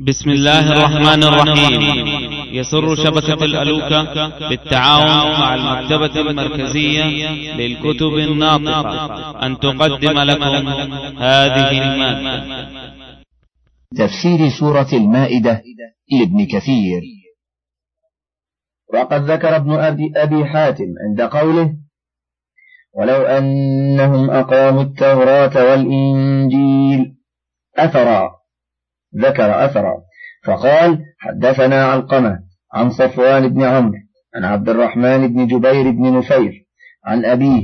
بسم الله الرحمن الرحيم. يسر شبكة الألوكة بالتعاون مع المكتبة المركزية للكتب الناطقة. أن تقدم لكم هذه المادة تفسير سورة المائدة لابن كثير. وقد ذكر ابن أبي حاتم عند قوله ولو أنهم أقاموا التوراة والإنجيل أثرا ذكر أثرا. فقال حدثنا علقمة عن صفوان بن عمرو عن عبد الرحمن بن جبير بن نفير عن أبيه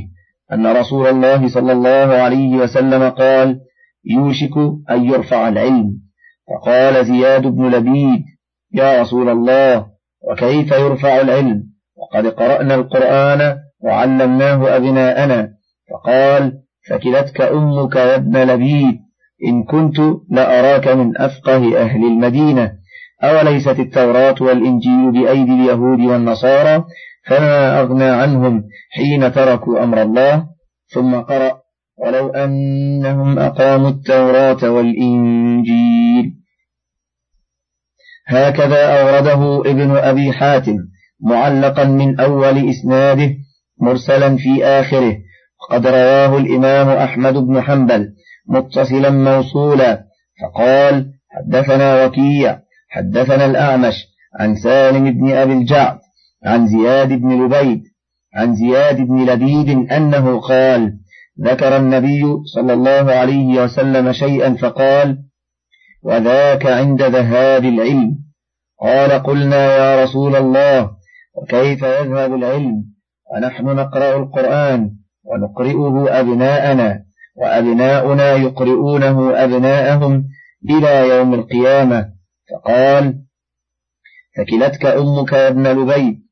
أن رسول الله صلى الله عليه وسلم قال يوشك أن يرفع العلم. فقال زياد بن لبيد يا رسول الله وكيف يرفع العلم؟ وقد قرأنا القرآن وعلمناه أبناءنا. فقال فكلتك أمك يا ابن لبيد. إن كنت لأراك من أفقه أهل المدينة أوليست التوراة والإنجيل بأيدي اليهود والنصارى؟ فما أغنى عنهم حين تركوا أمر الله؟ ثم قرأ ولو أنهم أقاموا التوراة والإنجيل هكذا أورده ابن أبي حاتم معلقا من أول إسناده مرسلا في آخره. وقد رواه الإمام أحمد بن حنبل. متصلا موصولا. فقال حدثنا وكيع حدثنا الأعمش عن سالم بن أبي الجعد عن زياد بن لبيد عن زياد بن لبيد أنه قال ذكر النبي صلى الله عليه وسلم شيئا فقال وذاك عند ذهاب العلم. قال قلنا يا رسول الله وكيف يذهب العلم؟ ونحن نقرأ القرآن ونقرئه أبناءنا. وأبناؤنا يقرؤونه أبناءهم إلى يوم القيامة. فقال فكلتك أمك يا ابن لبيد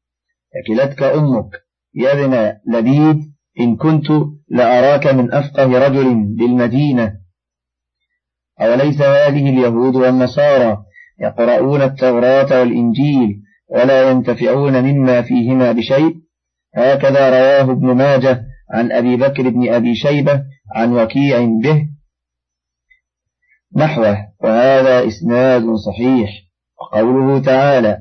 فكلتك أمك يا ابن لبيد إن كنت لأراك من أفقه رجل بالمدينة. أوليس هذه اليهود والنصارى يقرؤون التوراة والإنجيل ولا ينتفعون مما فيهما بشيء؟ هكذا رواه ابن ماجه عن أبي بكر بن أبي شيبة عن وكيع به. نحوه وهذا إسناد صحيح. وقوله تعالى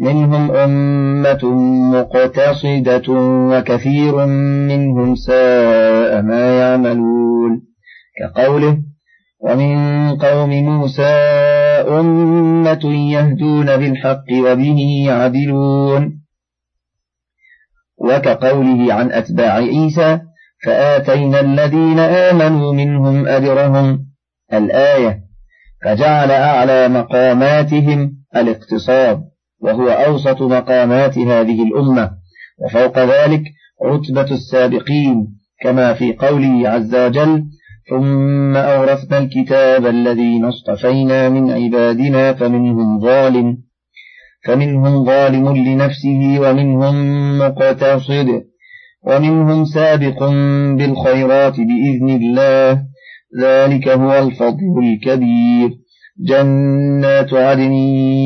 منهم أمة مقتصدة وكثير منهم ساء ما يعملون. كقوله ومن قوم موسى أمة يهدون بالحق وبه يعدلون. وكقوله عن أتباع عيسى فآتينا الذين آمنوا منهم أجرهم الآية فجعل أعلى مقاماتهم الاقتصاد وهو أوسط مقامات هذه الأمة. وفوق ذلك رتبة السابقين كما في قوله عز وجل ثم أورثنا الكتاب الذين اصطفينا من عبادنا فمنهم ظالم فمنهم ظالم لنفسه ومنهم مقتصد. ومنهم سابق بالخيرات بإذن الله. ذلك هو الفضل الكبير. جنات عدن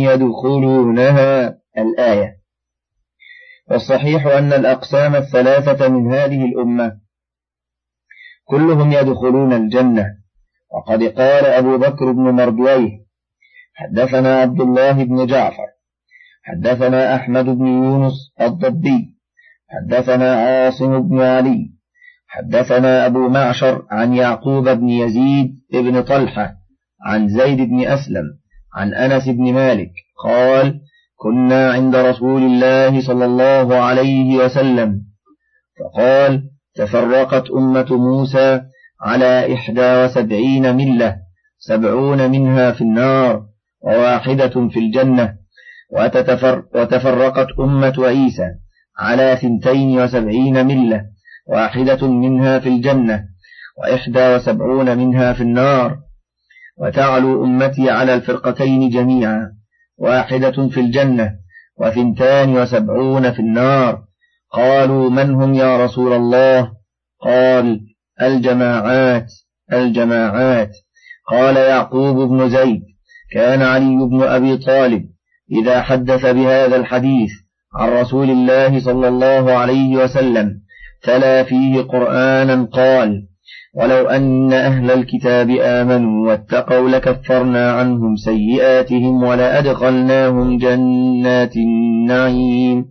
يدخلونها. الآية. والصحيح أن الأقسام الثلاثة من هذه الأمة كلهم يدخلون الجنة. وقد قال أبو بكر بن مردويه حدثنا عبد الله بن جعفر حدثنا أحمد بن يونس الضبي حدثنا عاصم بن علي حدثنا أبو معشر عن يعقوب بن يزيد بن طلحة عن زيد بن أسلم عن أنس بن مالك قال كنا عند رسول الله صلى الله عليه وسلم فقال تفرقت أمة موسى على إحدى وسبعين ملة سبعون منها في النار وواحدة في الجنة وتتفر وتفرقت أمة عيسى على ثنتين وسبعين ملة واحدة منها في الجنة وإحدى وسبعون منها في النار. وتعلو أمتي على الفرقتين جميعا واحدة في الجنة وثنتان وسبعون في النار. قالوا من هم يا رسول الله؟ قال الجماعات الجماعات. قال يعقوب بن زيد كان علي بن أبي طالب إذا حدث بهذا الحديث. عن رسول الله صلى الله عليه وسلم تلا فيه قرآنا قال ولو أن أهل الكتاب آمنوا واتقوا لكفرنا عنهم سيئاتهم ولأدخلناهم جنات النعيم.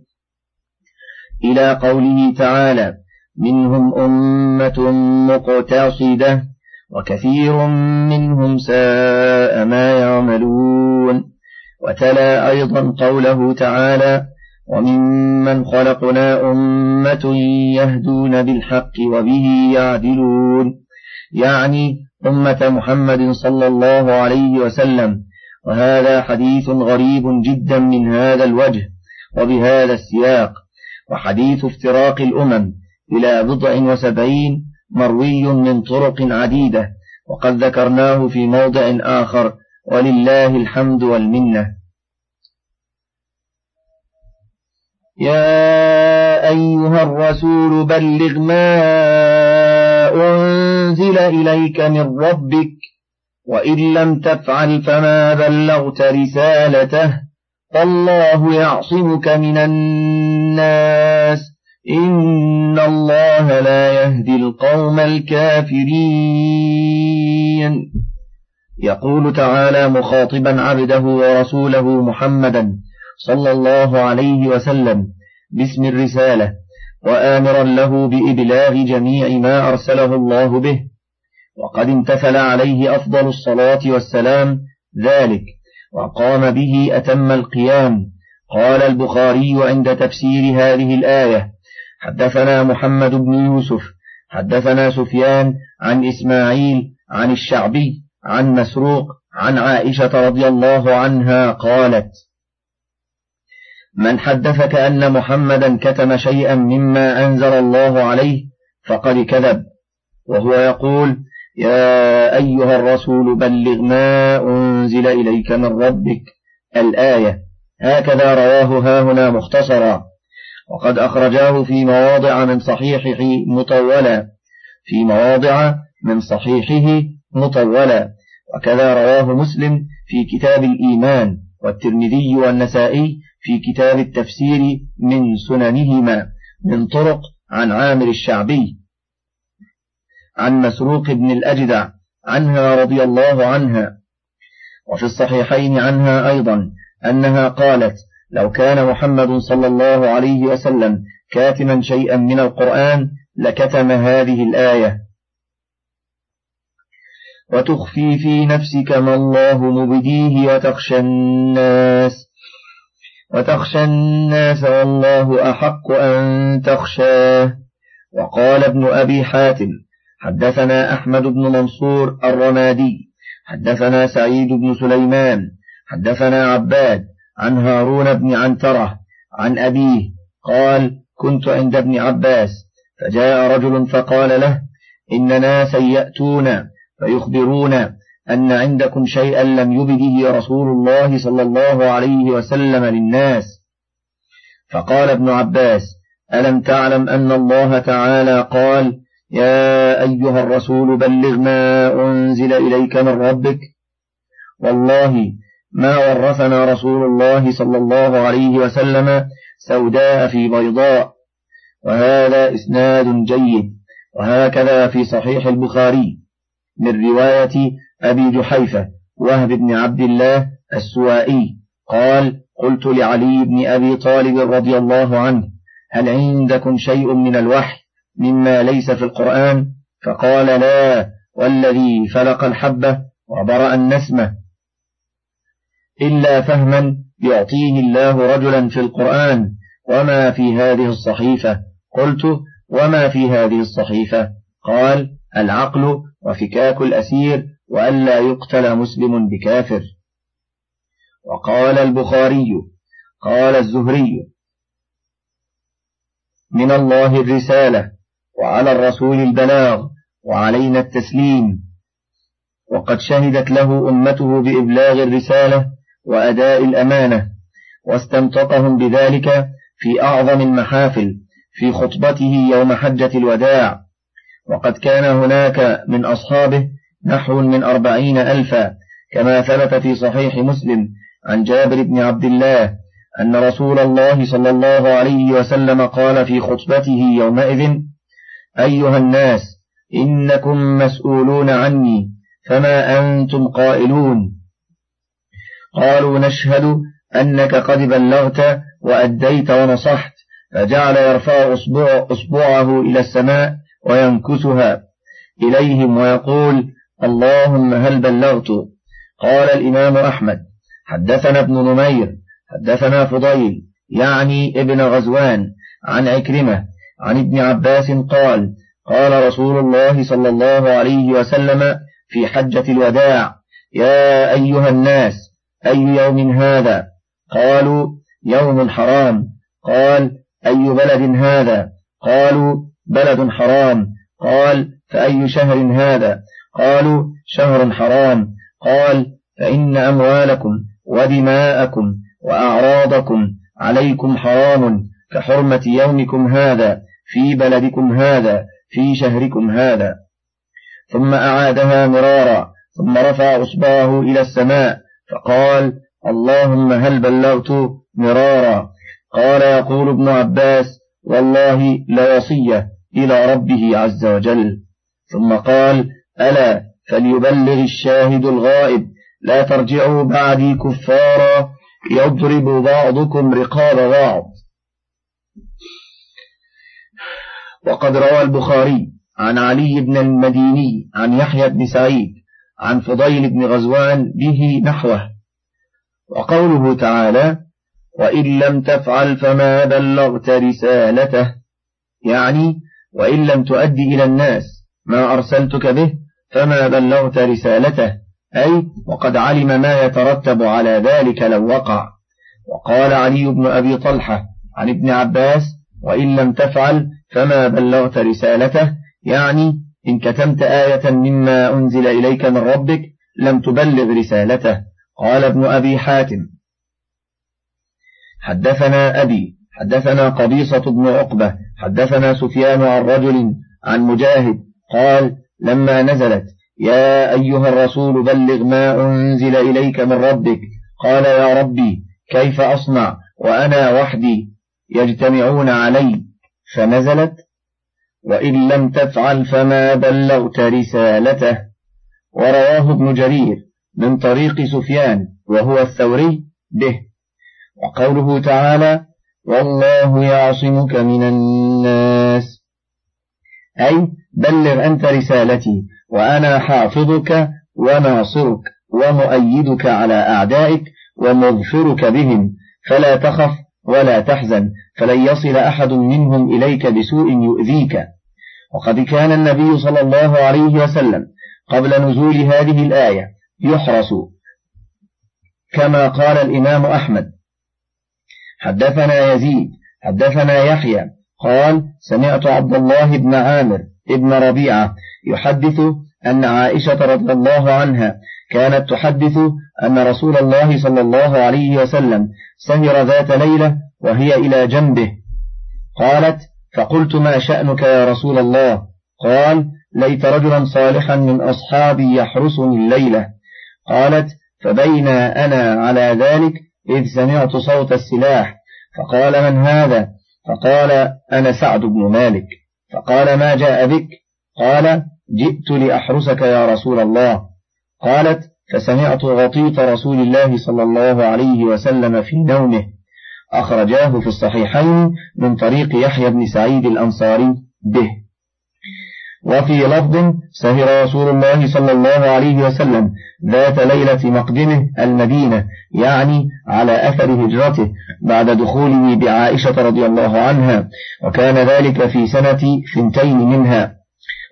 إلى قوله تعالى منهم أمة مقتصدة وكثير منهم ساء ما يعملون. وتلا أيضا قوله تعالى وممن خلقنا أمة يهدون بالحق وبه يعدلون يعني أمة محمد صلى الله عليه وسلم وهذا حديث غريب جدا من هذا الوجه وبهذا السياق وحديث افتراق الأمم إلى بضع وسبعين مروي من طرق عديدة وقد ذكرناه في موضع آخر ولله الحمد والمنة يا أيها الرسول بلغ ما أنزل إليك من ربك وإن لم تفعل فما بلغت رسالته فالله يعصمك من الناس. إن الله لا يهدي القوم الكافرين. يقول تعالى مخاطبا عبده ورسوله محمدا صلى الله عليه وسلم باسم الرسالة وآمرا له بإبلاغ جميع ما أرسله الله به وقد امتثل عليه أفضل الصلاة والسلام ذلك وقام به أتم القيام. قال البخاري عند تفسير هذه الآية حدثنا محمد بن يوسف حدثنا سفيان عن إسماعيل عن الشعبي عن مسروق عن عائشة رضي الله عنها قالت من حدثك أن محمدا كتم شيئا مما أنزل الله عليه فقد كذب. وهو يقول يا أيها الرسول بلغ ما أنزل إليك من ربك الآية. هكذا رواه هاهنا مختصرا. وقد أخرجاه في مواضع من صحيحه مطولا. في مواضع من صحيحه مطولا. وكذا رواه مسلم في كتاب الإيمان والترمذي والنسائي في كتاب التفسير من سننهما من طرق عن عامر الشعبي. عن مسروق بن الأجدع عنها رضي الله عنها. وفي الصحيحين عنها أيضا أنها قالت لو كان محمد صلى الله عليه وسلم كاتما شيئا من القرآن لكتم هذه الآية. وتخفي في نفسك ما الله مبديه وتخشى الناس. وتخشى الناس والله أحق أن تخشاه. وقال ابن أبي حاتم حدثنا أحمد بن منصور الرمادي حدثنا سعيد بن سليمان حدثنا عباد عن هارون بن عنترة عن أبيه قال كنت عند ابن عباس فجاء رجل فقال له إن ناسا يأتون فيخبرون أن عندكم شيئا لم يبده رسول الله صلى الله عليه وسلم للناس. فقال ابن عباس ألم تعلم أن الله تعالى قال يا أيها الرسول بلغ ما أنزل إليك من ربك. والله ما ورثنا رسول الله صلى الله عليه وسلم سوداء في بيضاء وهذا إسناد جيد وهكذا في صحيح البخاري. من رواية أبي جحيفة وهب بن عبد الله السوائي. قال قلت لعلي بن أبي طالب رضي الله عنه هل عندكم شيء من الوحي مما ليس في القرآن؟ فقال لا والذي فلق الحبة وبرأ النسمة. إلا فهما يعطيه الله رجلا في القرآن. وما في هذه الصحيفة؟ قلت وما في هذه الصحيفة؟ قال العقل وفكاك الأسير وألا يقتل مسلم بكافر. وقال البخاري قال الزهري من الله الرسالة وعلى الرسول البلاغ وعلينا التسليم. وقد شهدت له أمته بإبلاغ الرسالة وأداء الأمانة واستنطقهم بذلك في أعظم المحافل في خطبته يوم حجة الوداع. وقد كان هناك من أصحابه نحو من أربعين ألفا كما ثبت في صحيح مسلم عن جابر بن عبد الله أن رسول الله صلى الله عليه وسلم قال في خطبته يومئذ أيها الناس إنكم مسؤولون عني فما أنتم قائلون؟ قالوا نشهد أنك قد بلغت وأديت ونصحت فجعل يرفع أصبع أصبعه إلى السماء وينكسها إليهم ويقول اللهم هل بلغت؟ قال الإمام أحمد. حدثنا ابن نمير حدثنا فضيل يعني ابن غزوان عن عكرمة عن ابن عباس قال قال رسول الله صلى الله عليه وسلم في حجة الوداع يا أيها الناس أي يوم هذا؟ قالوا يوم حرام قال أي بلد هذا؟ قالوا بلد حرام. قال فأي شهر هذا؟ قالوا شهر حرام. قال فإن أموالكم ودماءكم وأعراضكم عليكم حرام كحرمة يومكم هذا في بلدكم هذا في شهركم هذا. ثم أعادها مرارا ثم رفع أصبعه إلى السماء فقال اللهم هل بلغت مرارا؟ قال يقول ابن عباس والله لوصية إلى ربه عز وجل. ثم قال ألا فليبلغ الشاهد الغائب لا ترجعوا بعدي كفارا يضرب بعضكم رقاب بعض. وقد روى البخاري عن علي بن المديني عن يحيى بن سعيد عن فضيل بن غزوان به نحوه. وقوله تعالى وإن لم تفعل فما بلغت رسالته يعني وإن لم تؤدي إلى الناس ما أرسلتك به فما بلغت رسالته أي وقد علم ما يترتب على ذلك لو وقع. وقال علي بن أبي طلحة عن ابن عباس وإن لم تفعل فما بلغت رسالته يعني إن كتمت آية مما أنزل إليك من ربك لم تبلغ رسالته. قال ابن أبي حاتم. حدثنا أبي حدثنا قبيصة بن عقبة حدثنا سفيان عن رجل عن مجاهد قال لما نزلت يا أيها الرسول بلغ ما أنزل إليك من ربك. قال يا ربي كيف أصنع وأنا وحدي يجتمعون علي؟ فنزلت وإن لم تفعل فما بلغت رسالته. ورواه ابن جرير من طريق سفيان وهو الثوري به. وقوله تعالى والله يعصمك من الناس. أي بلغ أنت رسالتي وأنا حافظك وناصرك ومؤيدك على أعدائك ومغفرك بهم. فلا تخف ولا تحزن فلن يصل أحد منهم إليك بسوء يؤذيك. وقد كان النبي صلى الله عليه وسلم قبل نزول هذه الآية يحرس. كما قال الإمام أحمد حدثنا يزيد حدثنا يحيى قال سمعت عبد الله بن عامر ابن ربيعة يحدث أن عائشة رضي الله عنها كانت تحدث أن رسول الله صلى الله عليه وسلم سهر ذات ليلة وهي إلى جنبه. قالت فقلت ما شأنك يا رسول الله؟ قال ليت رجلا صالحا من أصحابي يحرسني الليلة. قالت فبين أنا على ذلك إذ سمعت صوت السلاح. فقال من هذا؟ فقال أنا سعد بن مالك. فقال ما جاء بك؟ قال جئت لأحرسك يا رسول الله. قالت فسمعت غطيط رسول الله صلى الله عليه وسلم في نومه. أخرجاه في الصحيحين من طريق يحيى بن سعيد الأنصاري به. وفي لفظ سهر رسول الله صلى الله عليه وسلم ذات ليلة مقدمه المدينة يعني على أثر هجرته بعد دخوله بعائشة رضي الله عنها وكان ذلك في سنة ثنتين منها.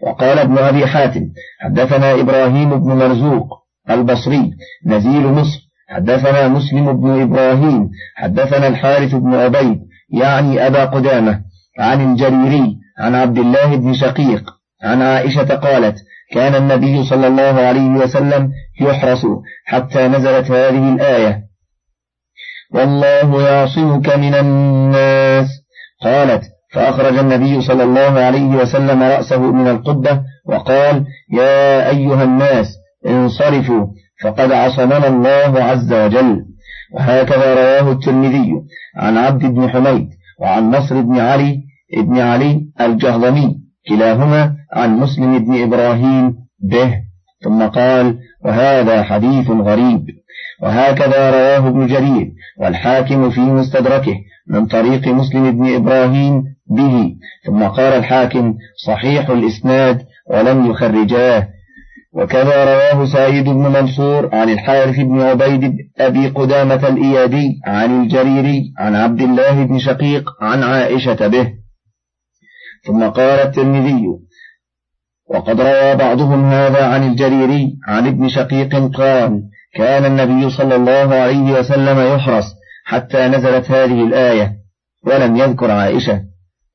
وقال ابن أبي حاتم حدثنا إبراهيم بن مرزوق البصري نزيل مصر. حدثنا مسلم بن إبراهيم. حدثنا الحارث بن عبيد يعني أبا قدامة عن الجريري عن عبد الله بن شقيق. عن عائشة قالت كان النبي صلى الله عليه وسلم يحرس حتى نزلت هذه الآية. والله يعصمك من الناس. قالت فأخرج النبي صلى الله عليه وسلم رأسه من القبة وقال يا أيها الناس انصرفوا فقد عصمنا الله عز وجل. وهكذا رواه الترمذي عن عبد بن حميد وعن نصر بن علي بن علي الجهضمي كلاهما عن مسلم بن إبراهيم به ثم قال وهذا حديث غريب وهكذا رواه ابن جرير والحاكم في مستدركه من طريق مسلم بن إبراهيم به ثم قال الحاكم صحيح الإسناد ولم يخرجاه. وكذا رواه سعيد بن منصور عن الحارث بن عبيد أبي قدامة الإيادي عن الجريري عن عبد الله بن شقيق عن عائشة به. ثم قال الترمذي وقد روى بعضهم هذا عن الجريري عن ابن شقيق قال كان النبي صلى الله عليه وسلم يحرس حتى نزلت هذه الآية ولم يذكر عائشة.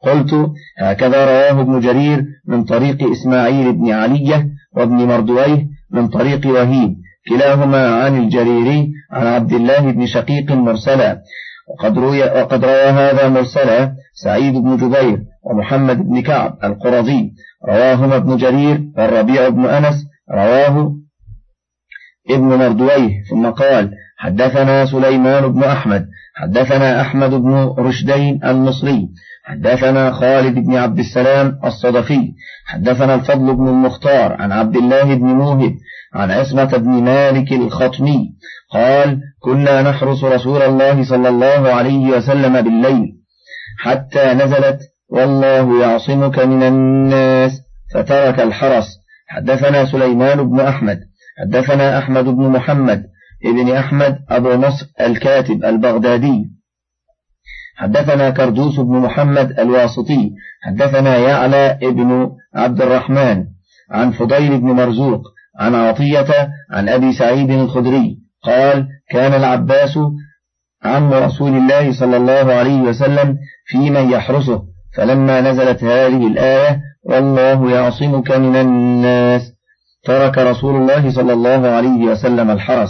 قلت هكذا رواه ابن جرير من طريق إسماعيل بن علية وابن مردويه من طريق وهيب كلاهما عن الجريري عن عبد الله بن شقيق مرسلا. وقد روي, وقد روى هذا مرسلا سعيد بن جبير ومحمد بن كعب القرظي. رواهما ابن جرير والربيع بن أنس رواه ابن مردويه ثم قال حدثنا سليمان بن أحمد حدثنا أحمد بن رشدين المصري حدثنا خالد بن عبد السلام الصدفي حدثنا الفضل بن المختار عن عبد الله بن موهب عن عصمة بن مالك الخطمي قال كنا نحرس رسول الله صلى الله عليه وسلم بالليل حتى نزلت والله يعصمك من الناس. فترك الحرس. حدثنا سليمان بن أحمد. حدثنا أحمد بن محمد ابن أحمد أبو نصر الكاتب البغدادي. حدثنا كردوس بن محمد الواسطي. حدثنا يعلى ابن عبد الرحمن. عن فضيل بن مرزوق. عن عطية. عن أبي سعيد الخدري. قال كان العباس عم رسول الله صلى الله عليه وسلم في من يحرسه. فلما نزلت هذه الآية والله يعصمك من الناس. ترك رسول الله صلى الله عليه وسلم الحرس.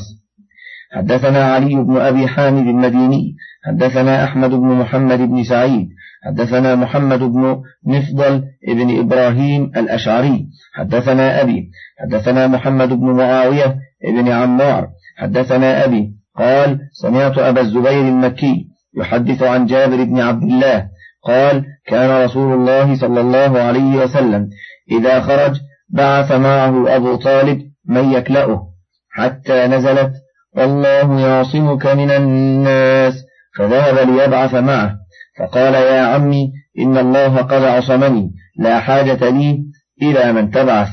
حدثنا علي بن أبي حامد المديني. حدثنا أحمد بن محمد بن سعيد. حدثنا محمد بن مفضل بن إبراهيم الأشعري. حدثنا أبي. حدثنا محمد بن معاوية بن عمار. حدثنا أبي. قال سمعت أبا الزبير المكي يحدث عن جابر بن عبد الله. قال كان رسول الله صلى الله عليه وسلم إذا خرج بعث معه أبو طالب من يكلأه حتى نزلت والله يعصمك من الناس. فذهب ليبعث معه فقال يا عمي إن الله قد عصمني لا حاجة لي إلى من تبعث.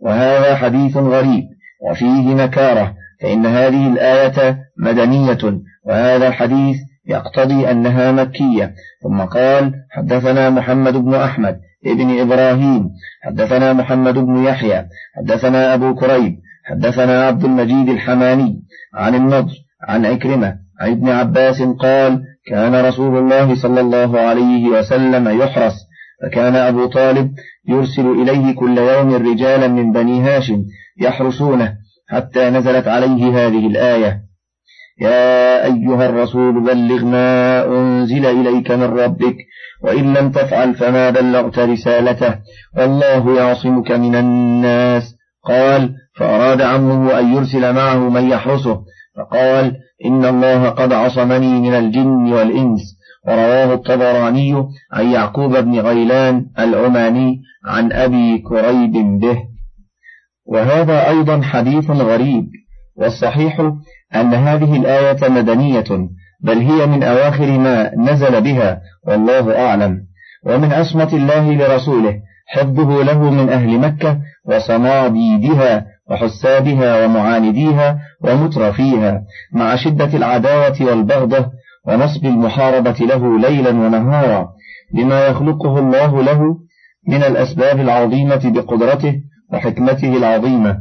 وهذا حديث غريب وفيه نكارة فإن هذه الآية مدنية وهذا الحديث يقتضي أنها مكية. ثم قال حدثنا محمد بن أحمد ابن إبراهيم حدثنا محمد بن يحيى حدثنا أبو كريب حدثنا عبد المجيد الحماني عن النضر عن عكرمة عن ابن عباس قال كان رسول الله صلى الله عليه وسلم يحرس فكان أبو طالب يرسل إليه كل يوم رجالا من بني هاشم يحرسونه حتى نزلت عليه هذه الآية. يا أيها الرسول بلغ ما أنزل إليك من ربك وإن لم تفعل فما بلغت رسالته والله يعصمك من الناس. قال فأراد عمه أن يرسل معه من يحرسه فقال إن الله قد عصمني من الجن والإنس. ورواه الطبراني عن يعقوب بن غيلان العماني عن أبي كريب به. وهذا أيضا حديث غريب والصحيح أن هذه الآية مدنية بل هي من أواخر ما نزل بها والله أعلم. ومن عصمة الله لرسوله حفظه له من أهل مكة وصناديدها وحسابها ومعانديها ومترفيها مع شدة العداوة والبغضة ونصب المحاربة له ليلا ونهارا بما يخلقه الله له من الأسباب العظيمة بقدرته وحكمته العظيمة.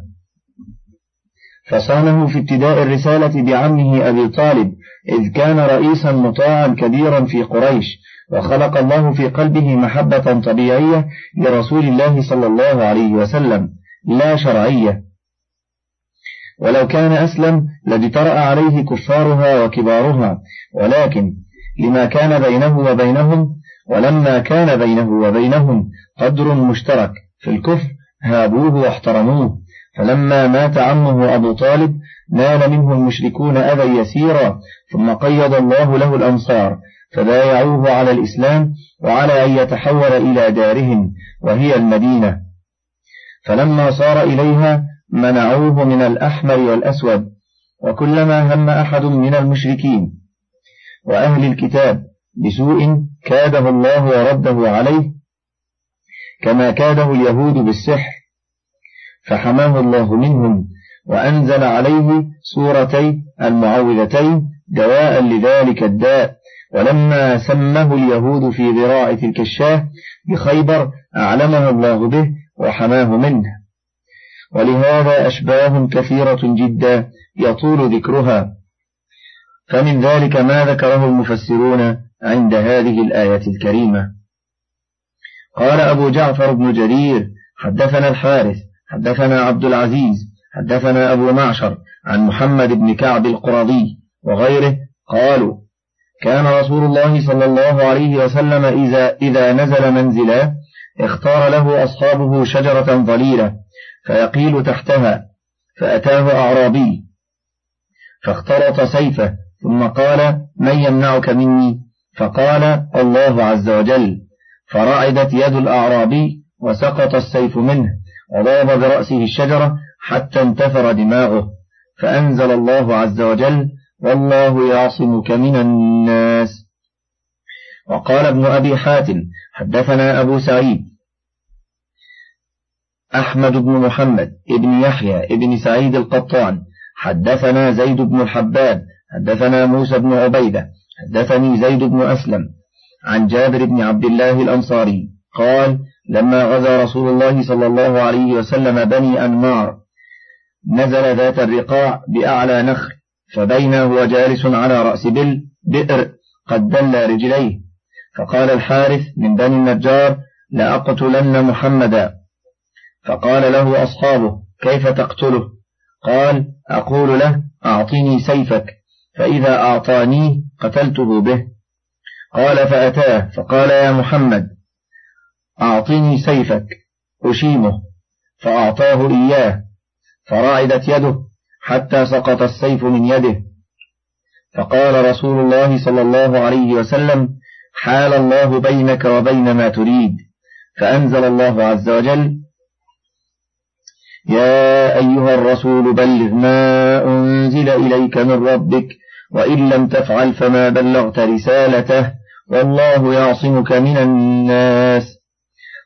فصانه في ابتداء الرسالة بعمه أبي طالب إذ كان رئيسا مطاعا كبيرا في قريش وخلق الله في قلبه محبة طبيعية لرسول الله صلى الله عليه وسلم لا شرعية. ولو كان أسلم لاجترأ عليه كفارها وكبارها ولكن لما كان بينه وبينهم ولما كان بينه وبينهم قدر مشترك في الكفر هابوه واحترموه. فلما مات عمه أبو طالب نال منه المشركون أذى يسيرا ثم قيض الله له الأنصار فبايعوه على الإسلام وعلى أن يتحول إلى دارهم وهي المدينة. فلما صار إليها منعوه من الأحمر والأسود وكلما هم أحد من المشركين. وأهل الكتاب بسوء كاده الله ورده عليه كما كاده اليهود بالسحر. فحماه الله منهم وأنزل عليه سورتي المعوذتين دواء لذلك الداء. ولما سمه اليهود في ذراع تلك الشاة بخيبر أعلمه الله به وحماه منه. ولهذا أشباه كثيرة جدا يطول ذكرها. فمن ذلك ما ذكره المفسرون عند هذه الآية الكريمة. قال أبو جعفر بن جرير حدثنا الحارث حدثنا عبد العزيز حدثنا أبو معشر عن محمد بن كعب القرظي وغيره قالوا كان رسول الله صلى الله عليه وسلم إذا, إذا نزل منزلا اختار له أصحابه شجرة ظليلة فيقيل تحتها فأتاه أعرابي فاخترط سيفه ثم قال من يمنعك مني؟ فقال الله عز وجل فرعدت يد الأعرابي وسقط السيف منه. وضرب برأسه الشجرة حتى انتفر دماغه فأنزل الله عز وجل والله يعصمك من الناس وقال ابن أبي حاتم حدثنا أبو سعيد أحمد بن محمد ابن يحيى ابن سعيد القطان حدثنا زيد بن الحباب حدثنا موسى بن عبيدة حدثني زيد بن أسلم عن جابر بن عبد الله الأنصاري قال لما غزا رسول الله صلى الله عليه وسلم بني أنمار نزل ذات الرقاع بأعلى نخل فبين هو جالس على رأس بل بئر قد دل رجليه. فقال الحارث من بني النجار لأقتلن محمدا. فقال له أصحابه كيف تقتله؟ قال أقول له أعطني سيفك فإذا أعطانيه قتلته به. قال فأتاه فقال يا محمد أعطني سيفك أشيمه فأعطاه إياه فرعدت يده حتى سقط السيف من يده. فقال رسول الله صلى الله عليه وسلم حال الله بينك وبين ما تريد. فأنزل الله عز وجل يا أيها الرسول بلغ ما أنزل إليك من ربك وإن لم تفعل فما بلغت رسالته والله يعصمك من الناس.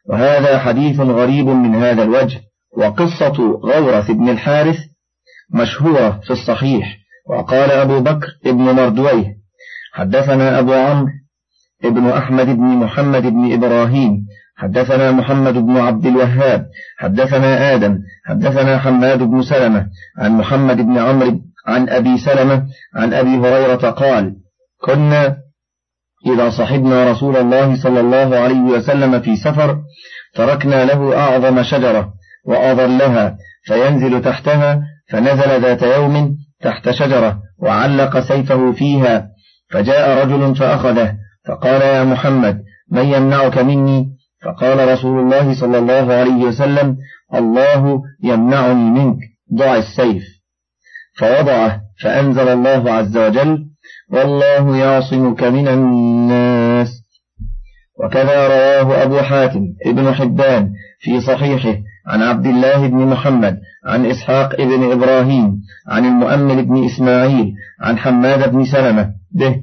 وهذا حديث غريب من هذا الوجه وقصة غورث بن الحارث مشهورة في الصحيح وقال أبو بكر ابن مردويه حدثنا أبو عمرو ابن أحمد بن محمد بن إبراهيم حدثنا محمد بن عبد الوهاب حدثنا آدم حدثنا حماد بن سلمة عن محمد بن عمرو عن أبي سلمة عن أبي هريرة قال كنا إذا صحبنا رسول الله صلى الله عليه وسلم في سفر تركنا له أعظم شجرة وأظلها فينزل تحتها فنزل ذات يوم تحت شجرة وعلق سيفه فيها فجاء رجل فأخذه فقال يا محمد من يمنعك مني؟ فقال رسول الله صلى الله عليه وسلم الله يمنعني منك ضع السيف. فوضعه فأنزل الله عز وجل والله يعصمك من الناس. وكذا رواه أبو حاتم ابن حبان في صحيحه عن عبد الله بن محمد عن إسحاق بن إبراهيم عن المؤمل بن إسماعيل عن حماد بن سلمة به.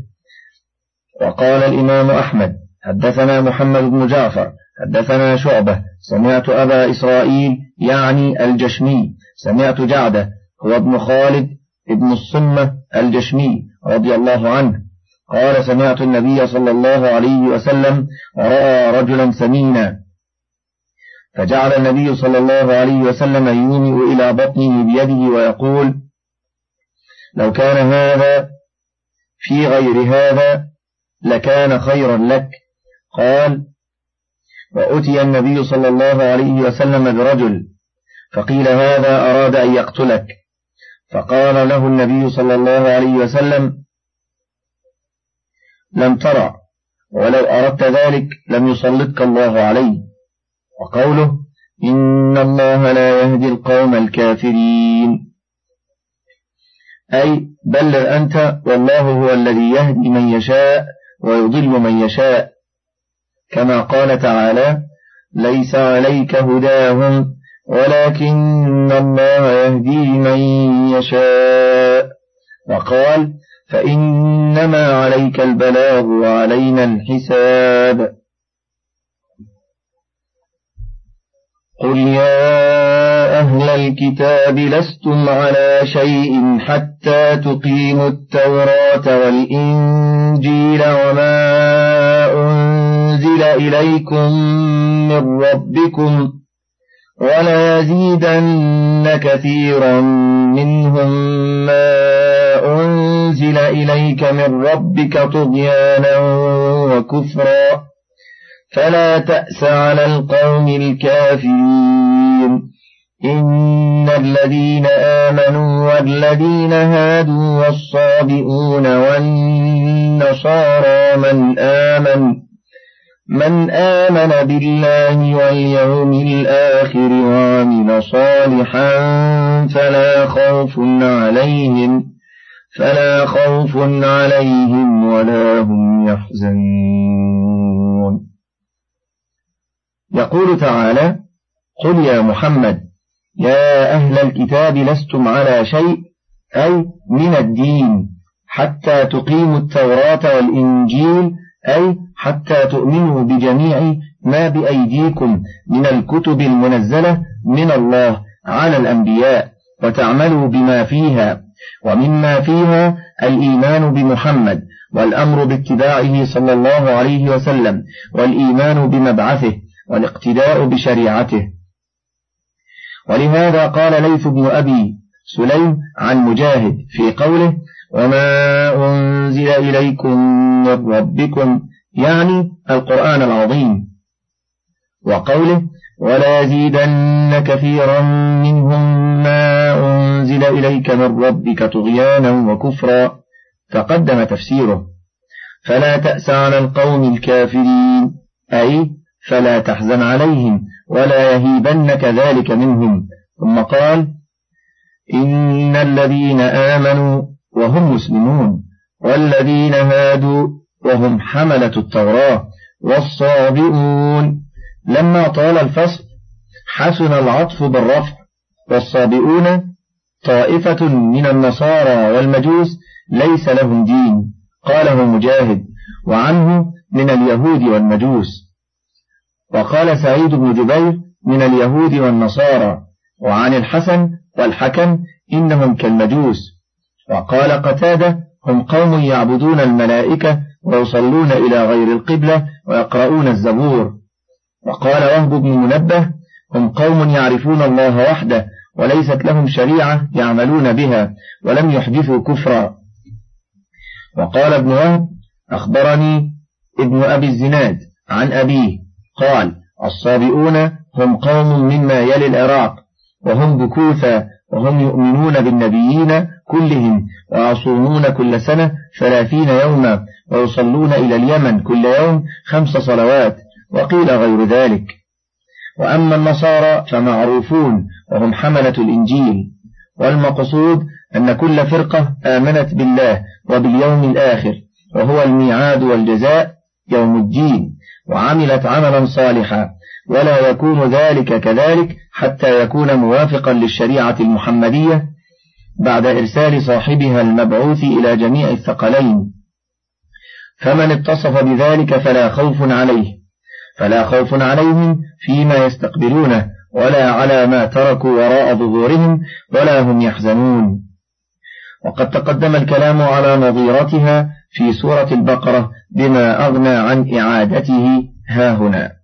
وقال الإمام أحمد حدثنا محمد بن جعفر حدثنا شعبة سمعت أبا إسرائيل يعني الجشمي سمعت جعدة هو ابن خالد ابن الصمة الجشمي. رضي الله عنه. قال سمعت النبي صلى الله عليه وسلم رأى رجلا سمينا. فجعل النبي صلى الله عليه وسلم يومئ إلى بطنه بيده ويقول لو كان هذا في غير هذا لكان خيرا لك. قال وأتي النبي صلى الله عليه وسلم برجل فقيل هذا أراد أن يقتلك. فقال له النبي صلى الله عليه وسلم لم ترى ولو أردت ذلك لم يسلطك الله عليه. وقوله إن الله لا يهدي القوم الكافرين. أي بلغ أنت والله هو الذي يهدي من يشاء ويضل من يشاء. كما قال تعالى ليس عليك هداهم ولكن الله يهدي من يشاء. وقال فإنما عليك البلاغ وعلينا الحساب. قل يا أهل الكتاب لستم على شيء حتى تقيموا التوراة والإنجيل وما أنزل إليكم من ربكم وليزيدن كثيرا منهم ما أنزل إليك من ربك طغيانا وكفرا فلا تأس على القوم الكافرين. إن الذين آمنوا والذين هادوا والصابئون والنصارى من آمن من آمن بالله واليوم الآخر وعمل صالحا فلا خوف عليهم فلا خوف عليهم ولا هم يحزنون. يقول تعالى قل يا محمد يا أهل الكتاب لستم على شيء أي من الدين حتى تقيموا التوراة والإنجيل أي حتى تؤمنوا بجميع ما بأيديكم من الكتب المنزلة من الله على الأنبياء وتعملوا بما فيها ومما فيها الإيمان بمحمد والأمر باتباعه صلى الله عليه وسلم والإيمان بمبعثه والاقتداء بشريعته. ولهذا قال ليث بن أبي سليم عن مجاهد في قوله وما أنزل إليكم من ربكم يعني القرآن العظيم. وقوله ولا يزيدن كثيرا منهم ما أنزل إليك من ربك طغيانا وكفرا تقدم تفسيره. فلا تأس على القوم الكافرين أي فلا تحزن عليهم ولا يهيبنك ذلك منهم. ثم قال إن الذين آمنوا وهم مسلمون والذين هادوا وهم حملة التوراة والصابئون. لما طال الفصل حسن العطف بالرفع والصابئون طائفة من النصارى والمجوس ليس لهم دين قاله مجاهد وعنه من اليهود والمجوس. وقال سعيد بن جبير من اليهود والنصارى وعن الحسن والحكم إنهم كالمجوس. وقال قتادة هم قوم يعبدون الملائكة ويصلون إلى غير القبلة ويقرؤون الزبور. وقال وهب بن منبه هم قوم يعرفون الله وحده وليست لهم شريعة يعملون بها ولم يحدثوا كفرا. وقال ابن وهب أخبرني ابن أبي الزناد عن أبيه قال الصابئون هم قوم مما يلي العراق وهم بكوثا وهم يؤمنون بالنبيين كلهم ويصومون كل سنة ثلاثين يوما ويصلون إلى اليمن كل يوم خمس صلوات وقيل غير ذلك. وأما النصارى فمعروفون وهم حملة الإنجيل. والمقصود أن كل فرقة آمنت بالله وباليوم الآخر وهو الميعاد والجزاء يوم الدين وعملت عملا صالحا ولا يكون ذلك كذلك حتى يكون موافقا للشريعة المحمدية بعد إرسال صاحبها المبعوث إلى جميع الثقلين. فمن اتصف بذلك فلا خوف عليه فلا خوف عليهم فيما يستقبلونه ولا على ما تركوا وراء ظهورهم ولا هم يحزنون. وقد تقدم الكلام على نظيرتها في سورة البقرة بما أغنى عن إعادته ها هنا.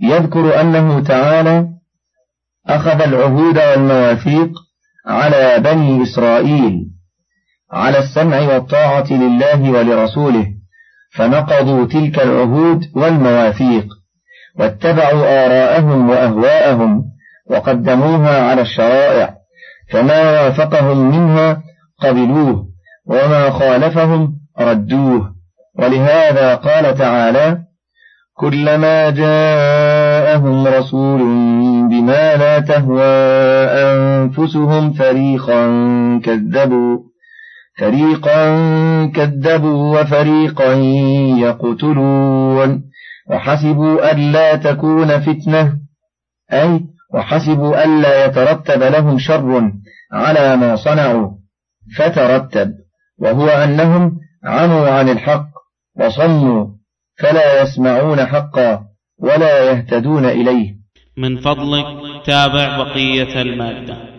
يذكر أنه تعالى أخذ العهود والمواثيق على بني إسرائيل على السمع والطاعة لله ولرسوله فنقضوا تلك العهود والمواثيق واتبعوا آراءهم وأهواءهم وقدموها على الشرائع فما وافقهم منها قبلوه وما خالفهم ردوه. ولهذا قال تعالى كلما جاءهم رسول بما لا تهوى أنفسهم فريقا كذبوا فريقا كذبوا وفريقا يقتلون. وحسبوا ألا تكون فتنة أي وحسبوا ألا يترتب لهم شر على ما صنعوا فترتب. وهو أنهم عموا عن الحق وصموا فلا يسمعون حقا ولا يهتدون إليه. من فضلك تابع بقية المادة.